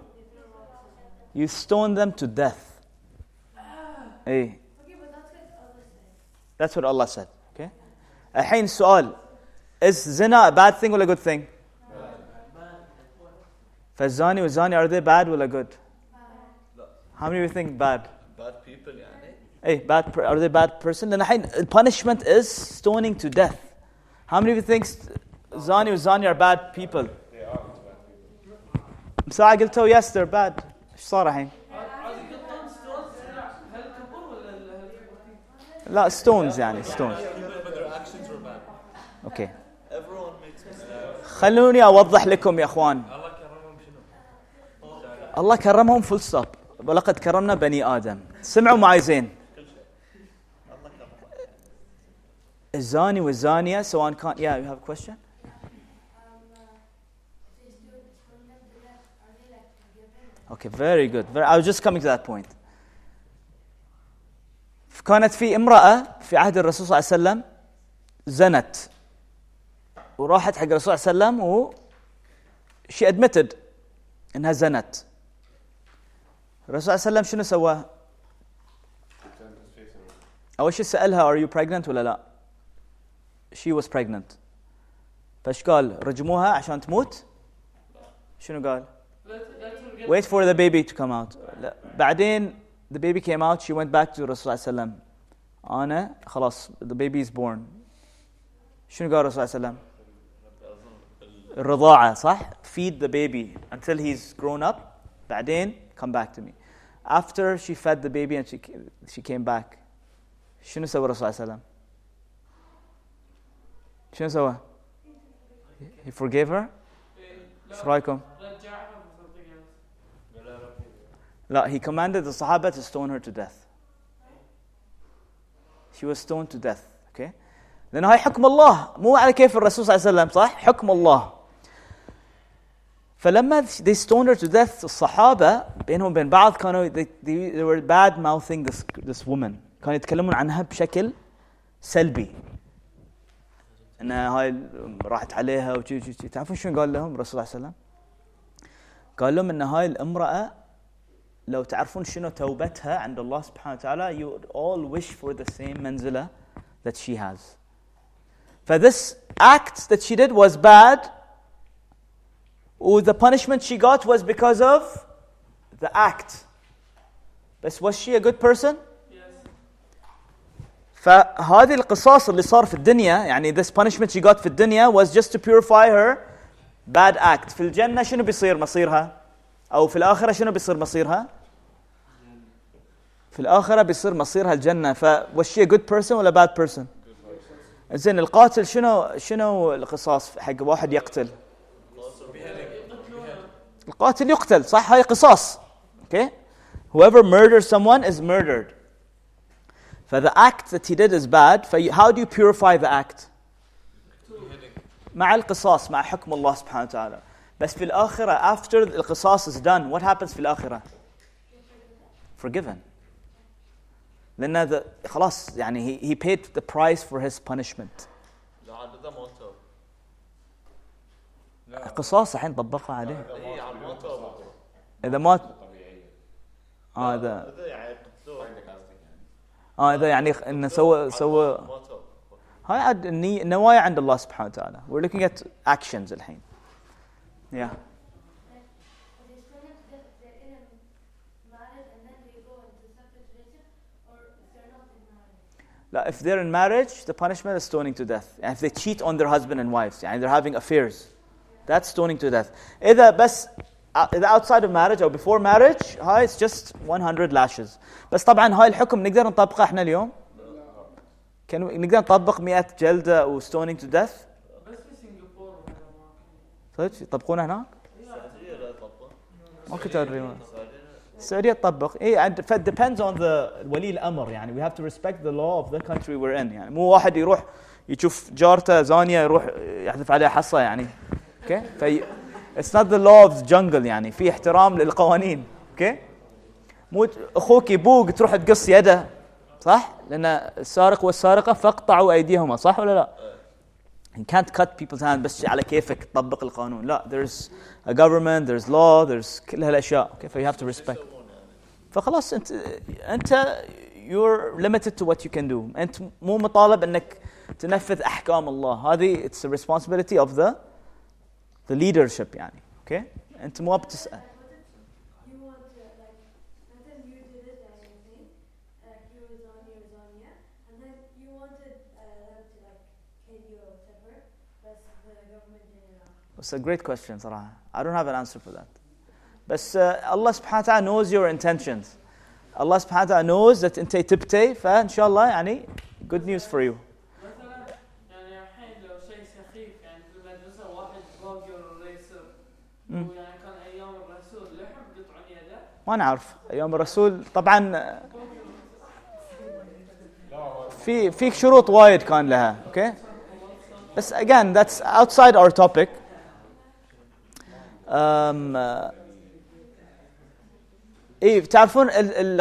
You stone them to death. Hey, that's what Allah said. Okay. الحين السؤال is zina a bad thing or a good thing? فالزاني والزاني are they bad or good? How many of you think bad? bad people يعني Hey, bad per- are they bad person? لأن الحين punishment is stoning to death. How many of you think Zani or Zani are bad people? مساعة قلتوا yes they're bad. ايش صار الحين؟ لا ستونز يعني ستونز أوكي خلوني أوضح لكم يا أخوان. الله كرمهم فل ستوب ولقد كرمنا بني آدم. سمعوا معي زين. الزاني والزانية سواء كان يا يو هاف كويستشن Okay, very good. Very, I was just coming to that point. كانت في امرأة في عهد الرسول صلى الله عليه وسلم زنت وراحت حق الرسول صلى الله عليه وسلم و she admitted إنها زنت الرسول صلى الله عليه وسلم شنو سوى؟ اول شيء سألها are you pregnant ولا لا؟ she was pregnant فايش قال؟ رجموها عشان تموت؟ شنو قال؟ Wait for the baby to come out لا. بعدين the baby came out she went back to الرسول صلى الله عليه وسلم انا خلاص the baby is born شنو قال الرسول صلى الله عليه وسلم؟ الرضاعة صح؟ feed the baby until he's grown up بعدين come back to me after she fed the baby and she, she came back شنو سوى الرسول صلى الله عليه وسلم؟ شنو سوى؟ he forgave her؟ ايش رايكم؟ لا he commanded the Sahaba to stone her to death. She was stoned to death. Okay? لأن هاي حكم الله مو على كيف الرسول صلى الله عليه وسلم صح؟ حكم الله. فلما they stoned her to death الصحابة بينهم وبين بعض كانوا they, they, they were bad mouthing this, this woman. كانوا يتكلمون عنها بشكل سلبي. انها هاي راحت عليها وشي شي شي تعرفون شنو قال لهم الرسول صلى الله عليه وسلم؟ قال لهم ان هاي الامراه لو تعرفون شنو توبتها عند الله سبحانه وتعالى you would all wish for the same منزله that she has. For this act that she did was bad. Or the punishment she got was because of the act. But was she a good person? Yes. فهذه القصاص اللي صار في الدنيا يعني this punishment she got في الدنيا was just to purify her bad act في الجنة شنو بيصير مصيرها أو في الآخرة شنو بيصير مصيرها في الآخرة بيصير مصيرها الجنة ف was she a good person ولا bad person زين القاتل شنو شنو القصاص حق واحد يقتل القاتل يقتل صح هاي قصاص okay whoever murders someone is murdered For the act that he did is bad. how do you purify the act? مع القصاص مع حكم الله سبحانه وتعالى. بس في الآخرة after القصاص is done what happens في الآخرة؟ Forgiven. لأن the, خلاص يعني he, he paid the price for his punishment. لا عاد اذا ما توب القصاص الحين طبقها عليه. اي عاد ما توب إذا ما طبيعية اه إذا اذا يعني قتلوه عندك قصدك يعني اه إذا يعني إنه سوى سوى ما توب هاي عاد الني- النوايا عند الله سبحانه وتعالى. We're looking at actions الحين. Yeah. marriage? لا if they're in marriage the punishment is stoning to death and if they cheat on their husband and wives يعني they're having affairs that's stoning to death إذا بس إذا outside of marriage أو before marriage هاي it's just 100 lashes بس طبعا هاي الحكم نقدر نطبقه احنا اليوم كان نقدر نطبق 100 جلدة و stoning to death بس في سنغافورة وهذا ما صدق يطبقونها هناك السعوديه لا تطبق ما كنت ادري السعوديه تطبق. اي depends on the ولي الأمر يعني. We have to respect the law of the country we're in يعني. مو واحد يروح يشوف جارته زانية يروح يحذف عليها حصة يعني. أوكي في it's not the law of يعني. في احترام للقوانين. أوكي مو أخوك يبوق تروح تقص يده صح؟ لأن السارق والسارقة فاقطعوا أيديهما صح ولا لا؟ You can't cut people's hands بس على كيفك تطبق القانون لا there's a government there's law there's كل هالاشياء okay so you have to respect فخلاص انت انت you're limited to what you can do انت مو مطالب انك تنفذ احكام الله هذه it's a responsibility of the the leadership يعني okay انت مو بتسال It's a great question صراحة I don't have an answer for that بس uh, Allah سبحانه وتعالى knows your intentions Allah سبحانه وتعالى knows that انت تبتي فان شاء الله يعني good news for you مثلا يعني الحين لو شيء سخيف يعني في المدرسة واحد بلوجر ريسر مم. ويعني كان أيام الرسول لحم قطعن يده ما نعرف ايام الرسول طبعا في في شروط وايد كان لها اوكي بس again that's outside our topic um, uh, إيه تعرفون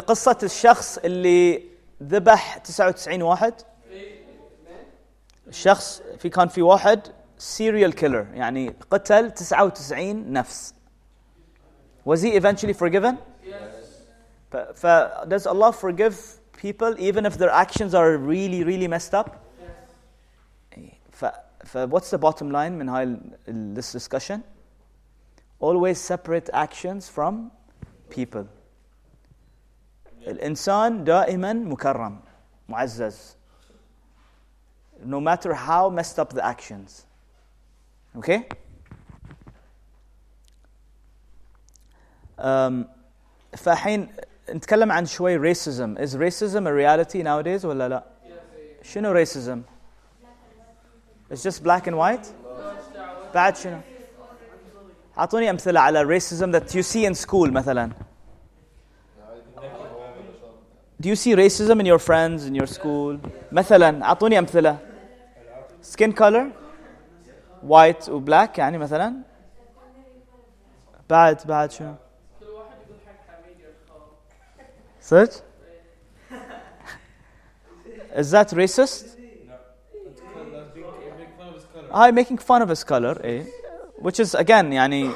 قصة الشخص اللي ذبح 99 واحد الشخص في كان في واحد serial killer يعني قتل 99 نفس was he eventually forgiven ف, ف does Allah forgive people even if their actions are really really messed up ف, ف what's the bottom line من هاي this discussion always separate actions from people الإنسان دائما مكرم معزز no matter how messed up the actions okay um, فالحين نتكلم عن شوي racism is racism a reality nowadays ولا لا شنو racism it's just black and white بعد شنو اعطوني امثله على racism that you see in school مثلا Do you see racism in your friends in your school مثلا اعطوني امثله skin color white و black يعني مثلا بعد بعد شنو كل واحد يقول حق حميد يرخاو صدق Is that racist? That's being, being fun of هاي making fun of his color إيه which is again يعني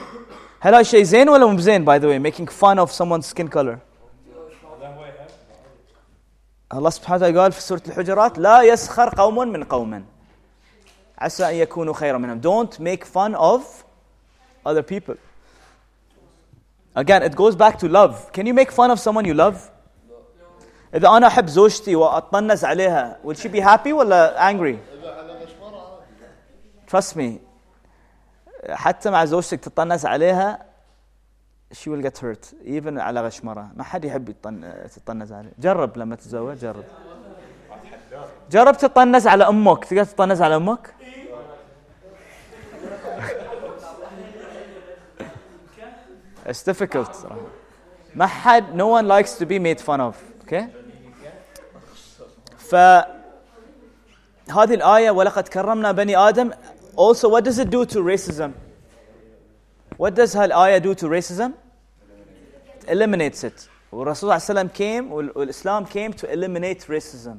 هل هاي شيء زين ولا مو زين by the way making fun of someone's skin color الله سبحانه وتعالى قال في سورة الحجرات لا يسخر قوم من قوم عسى أن يكونوا خيرا منهم don't make fun of other people again it goes back to love can you make fun of someone you love إذا أنا أحب زوجتي وأطنز عليها will she be happy ولا angry trust me حتى مع زوجتك تطنز عليها she will get hurt even على غشمرة ما حد يحب يطن... تطنز عليه. جرب لما تتزوج جرب. جرب تطنز على أمك. تقدر تطنز على أمك؟ It's difficult. ما حد no one likes to be made fun of. Okay? فهذه الآية ولقد كرمنا بني آدم also what does it do to racism what does هالآية do to racism it eliminates it والرسول صلى الله عليه وسلم came وال- والإسلام came to eliminate racism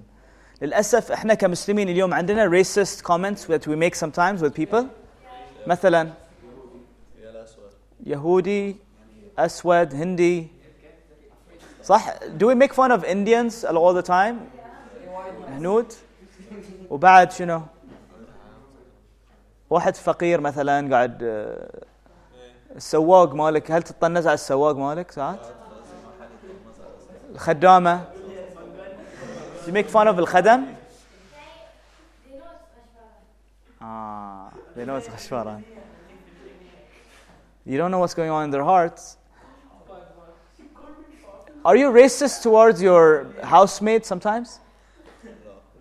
للأسف إحنا كمسلمين اليوم عندنا racist comments that we make sometimes with people مثلا يهودي أسود هندي صح do we make fun of Indians all the time هنود وبعد شنو واحد فقير مثلا قاعد آه، السواق مالك هل تطنز على السواق مالك ساعات الخدامة Do you make fun of الخدم. Ah, they know it's غشوارة You don't know what's going on in their hearts. Are you racist towards your housemate sometimes?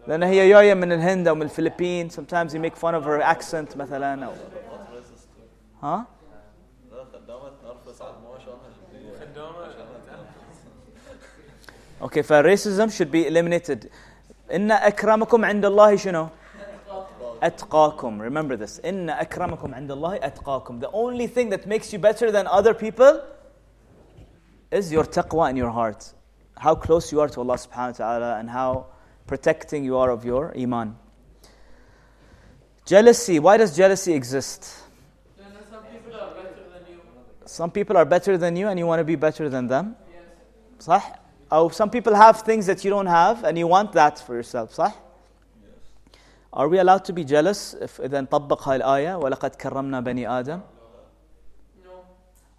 لأن هي جاية من الهند أو من الفلبين sometimes you make fun of her accent مثلا أو ها؟ Okay, فالracism should be eliminated. إن أكرمكم عند الله شنو؟ أتقاكم. Remember this. إن أكرمكم عند الله أتقاكم. The only thing that makes you better than other people is your taqwa in your heart. How close you are to Allah subhanahu wa ta'ala and how protecting you are of your iman. Jealousy. Why does jealousy exist? Then some people are better than you. Some people are better than you and you want to be better than them. Yes. صح؟ أو some people have things that you don't have and you want that for yourself صح؟ Are we allowed to be jealous if إذا نطبق هاي الآية ولقد كرمنا بني آدم؟ No.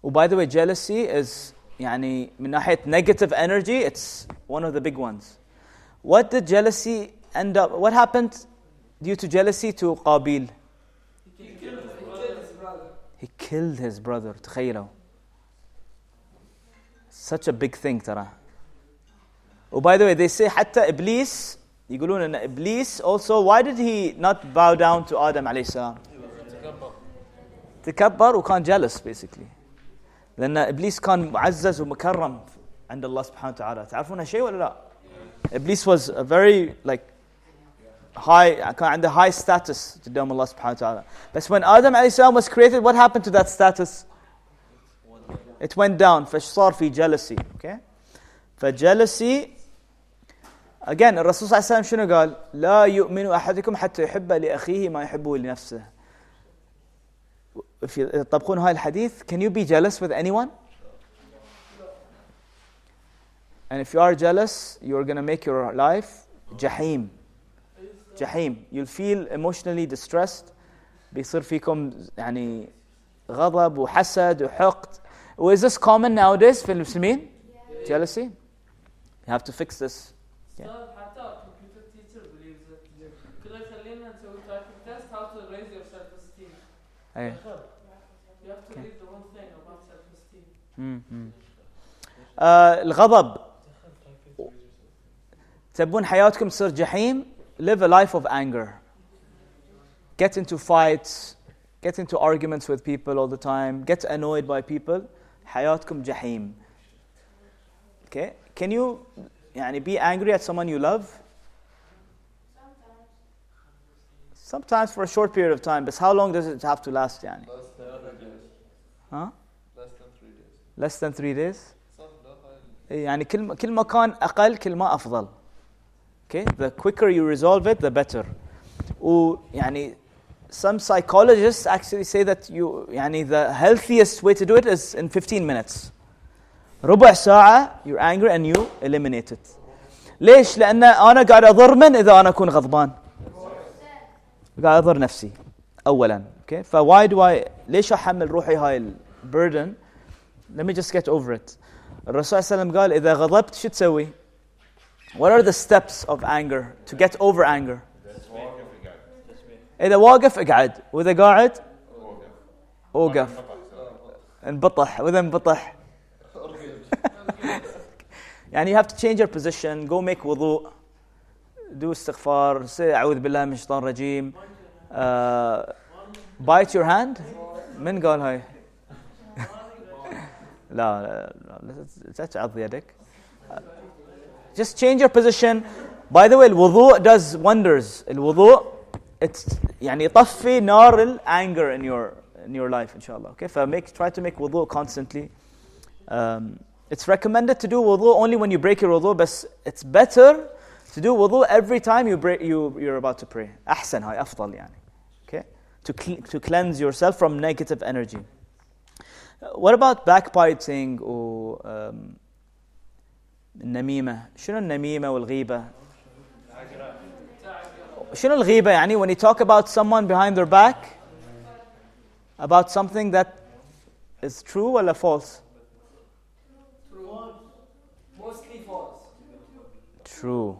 Oh, by the way, jealousy is يعني من ناحية negative energy, it's one of the big ones. What did jealousy end up, what happened due to jealousy to Qabil? He killed his He brother. killed his brother. He killed his brother, تخيلوا. Such a big thing ترى. Oh, by the way, they say حتى إبليس يقولون أن إبليس also, why did he not bow down to Adam عليه السلام? تكبر وكان jealous basically. لأن إبليس كان معزز ومكرم عند الله سبحانه وتعالى. تعرفون هالشيء ولا لا؟ إبليس was a very like high كان عنده high status قدام الله سبحانه وتعالى. But when Adam عليه السلام was created, what happened to that status? It went down. فصار في jealousy. Okay? فjealousy Again, الرسول صلى الله عليه وسلم شنو قال؟ لا يؤمن أحدكم حتى يحب لأخيه ما يحبه لنفسه. If you تطبقون هاي الحديث, can you be jealous with anyone? And if you are jealous, you're going to make your life jahim. Jahim. You'll feel emotionally distressed. بيصير فيكم يعني غضب وحسد وحقد. Is this common nowadays في المسلمين? Jealousy? You have to fix this. Yeah. So حتى computer teacher believes it. كده خلينا نسوي typing test how to raise your self esteem. أيه. You have to read the whole thing about self esteem. مم. مم. آه الغضب تبون حياتكم تصير جحيم live a life of anger get into fights get into arguments with people all the time get annoyed by people حياتكم جحيم okay can you يعني be angry at someone you love sometimes for a short period of time but how long does it have to last يعني Less than three days. huh? Less than three days. less than three days Some not إيه، يعني كل ما- كل ما كان اقل كل ما افضل okay the quicker you resolve it the better ويعني some psychologists actually say that you يعني the healthiest way to do it is in 15 minutes ربع ساعة you're angry and you eliminate it ليش؟ لأن أنا قاعد أضر من إذا أنا أكون غضبان قاعد أضر نفسي أولا okay ف why do I ليش أحمل روحي هاي ال burden let me just get over it الرسول صلى الله عليه وسلم قال إذا غضبت شو تسوي what are the steps of anger to get over anger إذا واقف اقعد وإذا قاعد اوقف انبطح وإذا انبطح يعني you have to change your position go make وضوء do استغفار say أعوذ بالله من الشيطان الرجيم uh, bite your hand من قال هاي لا لا لا لا تعض يدك just change your position by the way الوضوء does wonders الوضوء it's يعني يطفي نار ال anger in your in your life ان شاء الله okay فmake try to make wudu constantly um, it's recommended to do wudu only when you break your wudu but it's better to do wudu every time you break you you're about to pray احسن هاي افضل يعني okay to cle- to cleanse yourself from negative energy Uh, what about backbiting or um, النميمة شنو النميمة والغيبة شنو الغيبة يعني when you talk about someone behind their back about something that is true ولا false Mostly false. true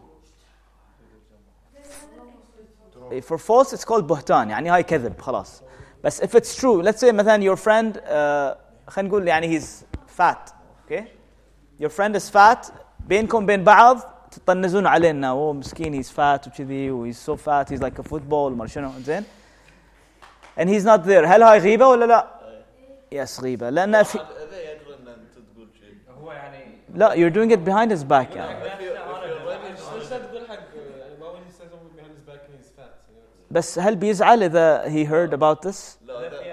If for false it's called بهتان يعني هاي كذب خلاص بس if it's true let's say مثلا your friend uh, خلينا نقول يعني he's fat okay your friend is fat بينكم بين بعض تطنزون عليه انه هو مسكين he's fat وكذي و he's so fat he's like a football ما شنو زين and he's not there هل هاي غيبة ولا لا؟ يس غيبة لأن في اذا يدري ان انت تقول شيء هو يعني لا you're doing it behind his back يعني ليش لا تقول حق يعني why would you say someone behind his back and he's fat you know? بس هل بيزعل إذا he heard about this؟ لا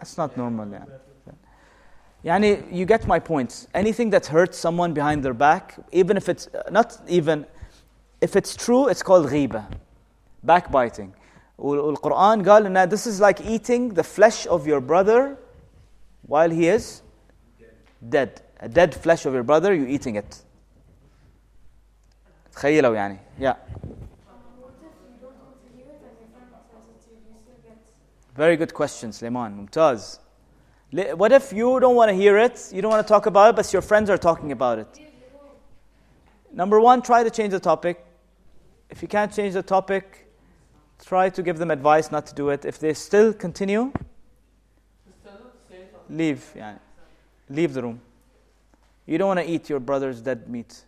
That's not normal يعني يعني you get my point anything that hurts someone behind their back even if it's not even if it's true it's called غيبة backbiting وال- والقرآن قال إن this is like eating the flesh of your brother while he is dead a dead flesh of your brother you eating it تخيلوا يعني yeah Very good question, Suleiman. Mumtaz. What if you don't want to hear it, you don't want to talk about it, but your friends are talking about it? Number one, try to change the topic. If you can't change the topic, try to give them advice not to do it. If they still continue, leave. Yeah. Leave the room. You don't want to eat your brother's dead meat.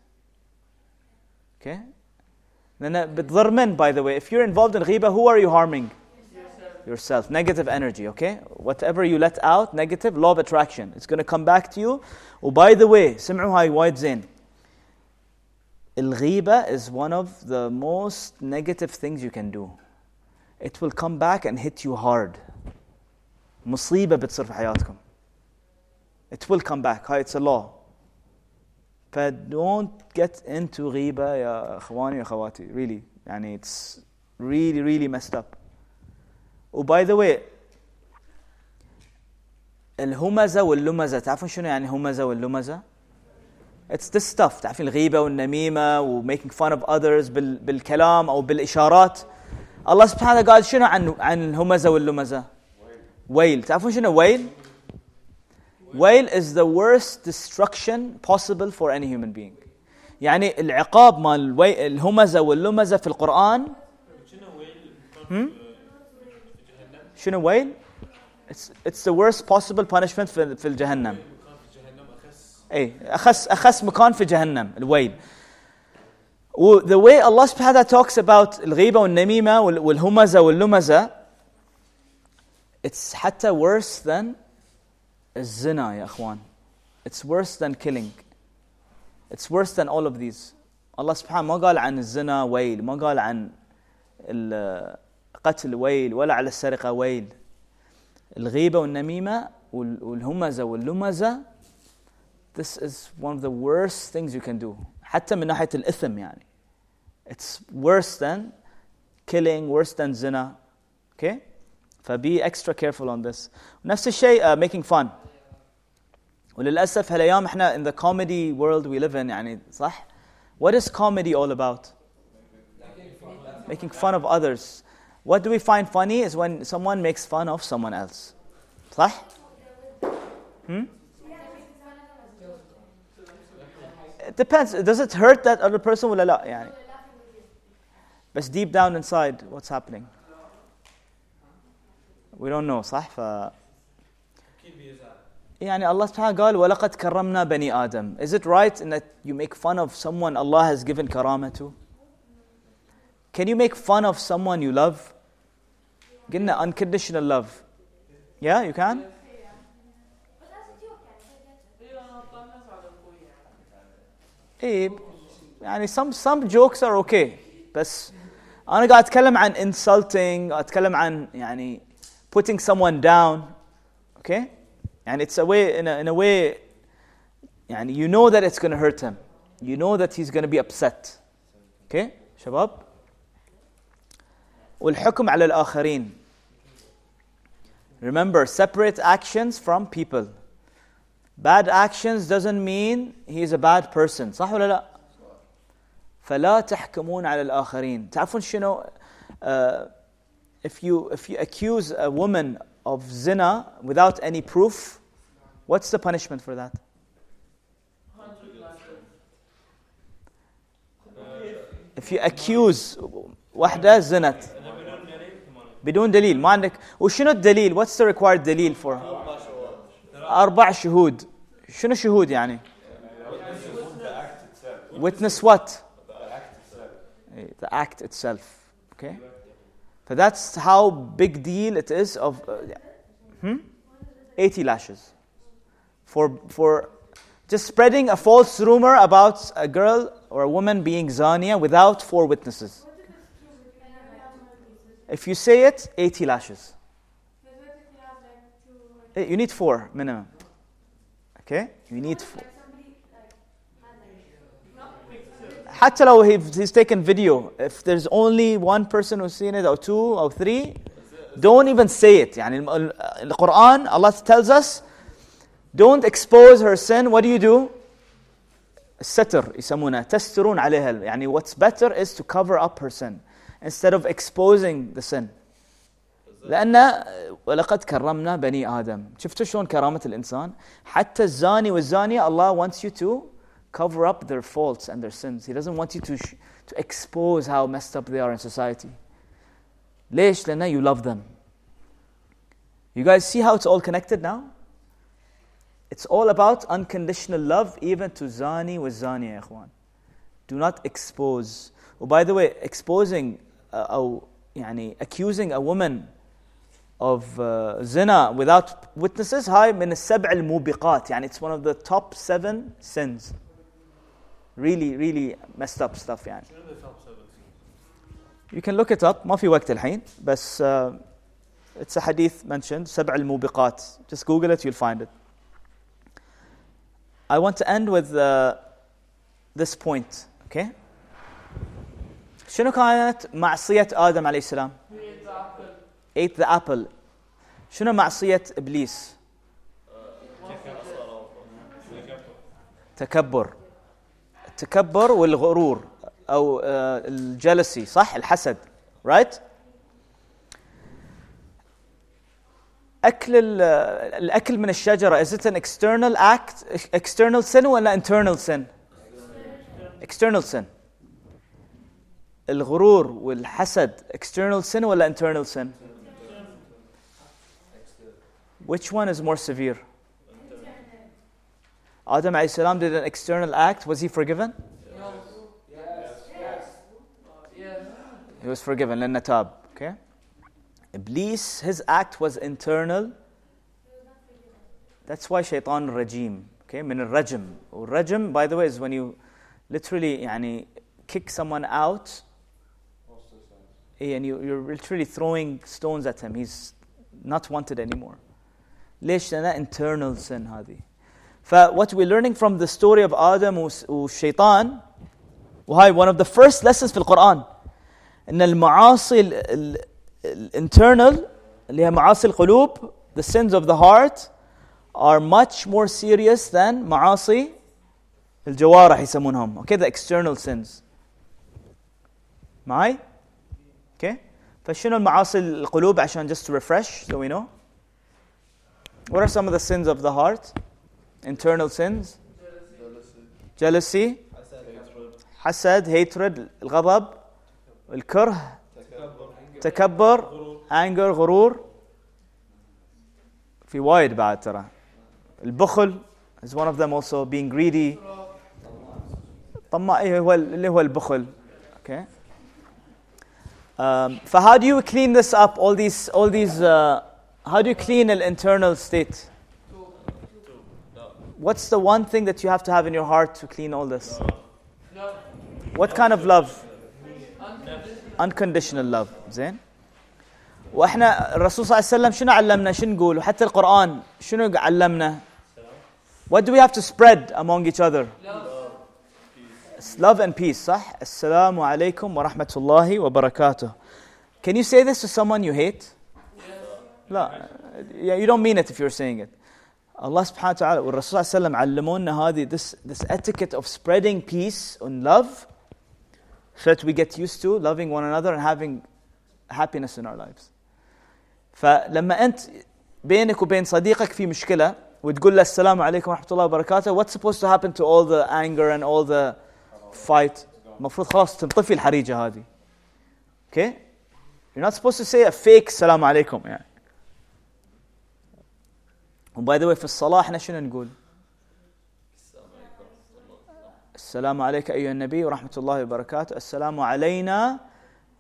Okay? Then, uh, but by the way, if you're involved in riba, who are you harming? yourself. Negative energy, okay? Whatever you let out, negative, law of attraction. It's going to come back to you. Oh, by the way, سمعوا هاي وايد زين. الغيبة is one of the most negative things you can do. It will come back and hit you hard. مصيبة بتصير في حياتكم. It will come back. هاي it's a law. ف don't get into غيبة يا اخواني واخواتي. Really. يعني it's really really messed up. وباي ذا واي الهمزه واللمزه تعرفون شنو يعني همزه واللمزه؟ It's this stuff تعرفين الغيبه والنميمه و making fun of others بال, بالكلام او بالاشارات الله سبحانه وتعالى قال شنو عن عن الهمزه واللمزه؟ ويل تعرفون شنو ويل؟ ويل is the worst destruction possible for any human being يعني العقاب مال الوي- الهمزه واللمزه في القران هم؟ شنو ويل؟ It's, it's the worst possible punishment في, في الجهنم. اي اخس اخس مكان في جهنم الويل. و the way Allah subhanahu wa ta'ala talks about الغيبة والنميمة وال- والهمزة واللمزة it's حتى worse than الزنا يا اخوان. It's worse than killing. It's worse than all of these. الله سبحانه ما قال عن الزنا ويل، ما قال عن ال- قتل ويل ولا على السرقة ويل الغيبة والنميمة وال- والهمزة واللمزة this is one of the worst things you can do حتى من ناحية الإثم يعني it's worse than killing worse than zina okay ف be extra careful on this نفس الشيء uh, making fun وللأسف هالأيام احنا in the comedy world we live in يعني صح what is comedy all about making fun of others what do we find funny is when someone makes fun of someone else صح hmm? it depends does it hurt that other person ولا لا يعني بس deep down inside what's happening we don't know صح ف أكيد بيزعل. يعني الله سبحانه قال ولقد كرمنا بني آدم is it right in that you make fun of someone Allah has given karama to can you make fun of someone you love قلنا unconditional love yeah you can But that's a joke, guys. I get it. اي انا طلعت على ابوي يعني إيه يعني some some jokes are okay بس أنا قاعد أتكلم عن insulting أتكلم عن يعني putting someone down okay يعني it's a way in a, in a way يعني you know that it's going to hurt him you know that he's going to be upset okay شباب والحكم على الآخرين remember separate actions from people bad actions doesn't mean he is a bad person صح ولا لا فلا تحكمون على الآخرين تعرفون شنو uh, if you if you accuse a woman of zina without any proof what's the punishment for that 100 lashes if you accuse واحدة زنت بدون دليل ما عندك وشنو الدليل what's the required دليل for أربع شهود شنو شهود يعني witness what Eh, the act itself okay so that's how big deal it is of uh, hmm? 80 lashes for for just spreading a false rumor about a girl or a woman being zania without four witnesses if you say it 80 lashes Because what if you have like two or Eh, you need four minimum okay you need four like somebody like had like not picture. حتى لو he- he's taken video if there's only one person who's seen it or two or three don't even say it يعني الم- ال- القرآن Allah tells us don't expose her sin what do you do الستر يسمونها تسترون عليها يعني what's better is to cover up her sin instead of exposing the sin لأن ولقد كرمنا بني آدم شفتوا شلون كرامة الإنسان حتى الزاني والزانية Allah wants you to cover up their faults and their sins He doesn't want you to, sh- to expose how messed up they are in society ليش؟ لأن you love them You guys see how it's all connected now? It's all about unconditional love even to zani والزانية يا إخوان Do not expose Oh, by the way, exposing uh, أو يعني accusing a woman of uh, zina without witnesses هاي من السبع الموبقات يعني it's one of the top seven sins really really messed up stuff يعني you can look it up ما في وقت الحين بس uh, it's a hadith mentioned سبع الموبقات just google it you'll find it I want to end with uh, this point okay شنو كانت معصية آدم عليه السلام؟ Ate the apple. شنو معصية إبليس؟ تكبر. التكبر والغرور أو آه، الجلسي صح؟ الحسد. Right? أكل ال- الأكل من الشجرة. Is it an external act external sin ولا internal sin? External sin. الغرور والحسد external sin ولا internal sin which one is more severe Adam عليه السلام did an external act was he forgiven yes he was forgiven لأنه تاب okay Iblis his act was internal that's why شيطان رجيم okay من الرجم والرجم by the way is when you literally يعني kick someone out and you, you're literally throwing stones at him he's not wanted anymore ليش؟ لأنها internal sin هذه. ف what we're learning from the story of آدم وس- والشيطان وهاي one of the first lessons في القرآن ان المعاصي ال- ال- الانترنال اللي هي معاصي القلوب the sins of the heart are much more serious than معاصي الجوارح يسمونهم okay the external sins معي okay فشنو المعاصي القلوب عشان just to refresh so we know what are some of the sins of the heart internal sins jealousy حسد hatred الغضب الكره تكبر anger غرور في وايد بعد ترى البخل is one of them also being greedy طماع إيه هو اللي هو البخل okay um, ف how do you clean this up all these all these uh, how do you clean an internal state what's the one thing that you have to have in your heart to clean all this Love. what kind of love Unconditional. unconditional love زين واحنا الرسول صلى الله عليه وسلم شنو علمنا شنو نقول وحتى القرآن شنو علمنا what do we have to spread among each other Love. It's love and peace صح السلام عليكم ورحمة الله وبركاته can you say this to someone you hate لا yeah, you don't mean it if you're saying it Allah سبحانه وتعالى والرسول صلى الله عليه وسلم علمونا هذه this this etiquette of spreading peace and love so that we get used to loving one another and having happiness in our lives. فلما أنت بينك وبين صديقك في مشكلة وتقول له السلام عليكم ورحمة الله وبركاته what's supposed to happen to all the anger and all the fight المفروض خلاص تنطفي الحريجة هذه okay you're not supposed to say a fake السلام عليكم يعني and by the way في الصلاة احنا شنو نقول السلام عليك أيها النبي ورحمة الله وبركاته السلام علينا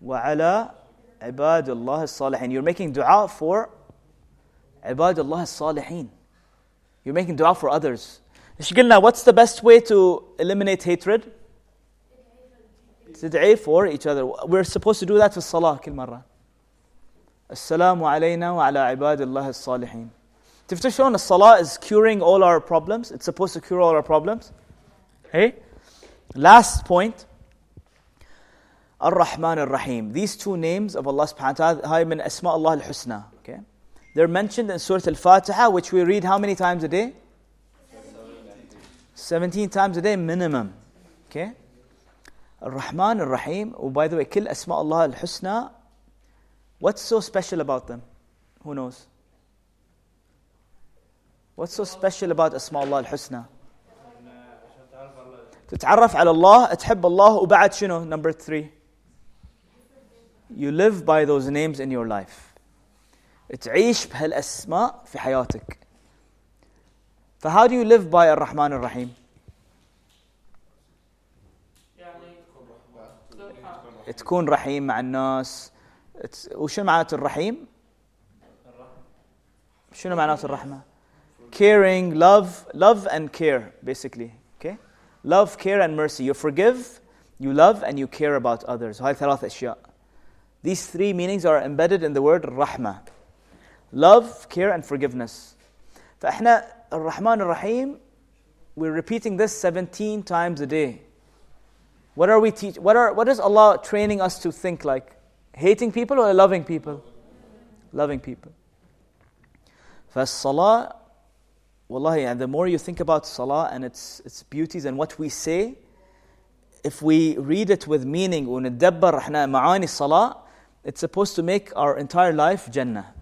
وعلى عباد الله الصالحين You're making dua for عباد الله الصالحين You're making dua for others ايش قلنا what's the best way to eliminate hatred تدعي for each other We're supposed to do that في الصلاة كل مرة السلام علينا وعلى عباد الله الصالحين تفتكر شلون الصلاة is curing all our problems It's supposed to cure all our problems Hey Last point الرحمن الرحيم These two names of Allah subhanahu wa ta'ala هاي من أسماء الله الحسنى okay? They're mentioned in Surah Al-Fatiha which we read how many times a day? 17 times a day minimum okay? الرحمن الرحيم و by the way كل أسماء الله الحسنى What's so special about them? Who knows? What's so special about أسماء الله الحسنى? عشان تعرف الله تتعرف على الله تحب الله وبعد شنو number three you live by those names in your life تعيش بهالأسماء في حياتك ف how do you live by الرحمن الرحيم تكون رحيم مع الناس تس- وشنو معناته الرحيم شنو معناته الرحمة caring love love and care basically okay love care and mercy you forgive you love and you care about others هاي ثلاث أشياء these three meanings are embedded in the word رحمة love care and forgiveness فإحنا الرحمن الرحيم we're repeating this 17 times a day what are we teach what are what is Allah training us to think like hating people or loving people loving people فالصلاة والله يعني the more you think about salah and its its beauties and what we say if we read it with meaning وندبر احنا معاني الصلاة it's supposed to make our entire life Jannah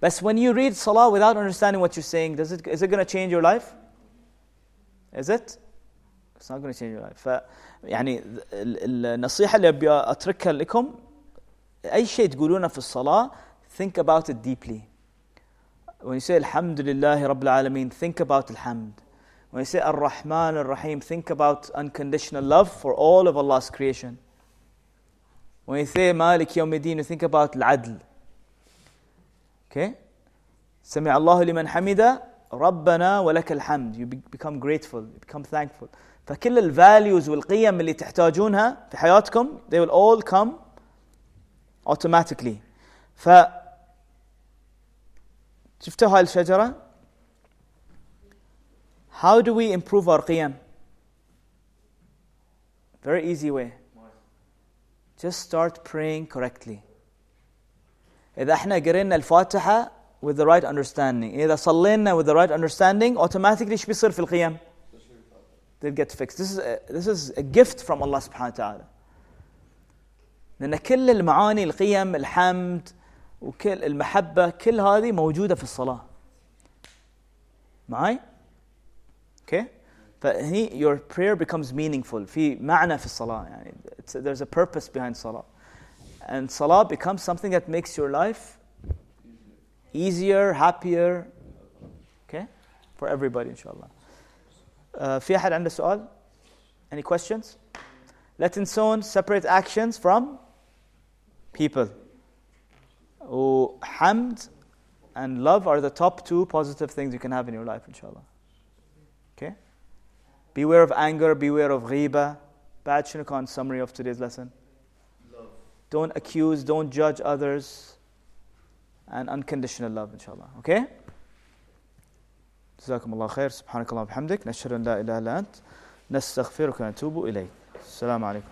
but when you read salah without understanding what you're saying does it is it going to change your life is it it's not going to change your life ف يعني ال- ال- النصيحة اللي أبي أتركها لكم أي شيء تقولونه في الصلاة think about it deeply when you say الحمد لله رب العالمين think about الحمد when you say الرحمن الرحيم think about unconditional love for all of Allah's creation when you say مالك يوم الدين think about العدل okay سمع الله لمن حمده ربنا ولك الحمد you be- become grateful you become thankful فكل الفاليوز والقيم اللي تحتاجونها في حياتكم they will all come automatically ف شفتوا هاي الشجرة How do we improve our qiyam? Very easy way. Just start praying correctly. إذا إحنا قرينا الفاتحة with the right understanding إذا صلينا with the right understanding automatically إيش بيصير في القيام they'll get fixed this is a, this is a gift from Allah سبحانه وتعالى لأن كل المعاني القيم الحمد وكل المحبة كل هذه موجودة في الصلاة معي؟ Okay فهني your prayer becomes meaningful في معنى في الصلاة يعني it's, there's a purpose behind صلاة and salah becomes something that makes your life easier happier okay for everybody inshallah uh, في أحد عنده سؤال any questions لا تنسون separate actions from people وحمد and love are the top two positive things you can have in your life inshallah okay beware of anger beware of ghiba بعد شنو كان summary of today's lesson don't accuse don't judge others and unconditional love inshallah okay جزاكم الله خير. سبحانك اللهم وبحمدك. نشهد أن لا إله إلا أنت. نستغفرك ونتوب إليك. السلام عليكم.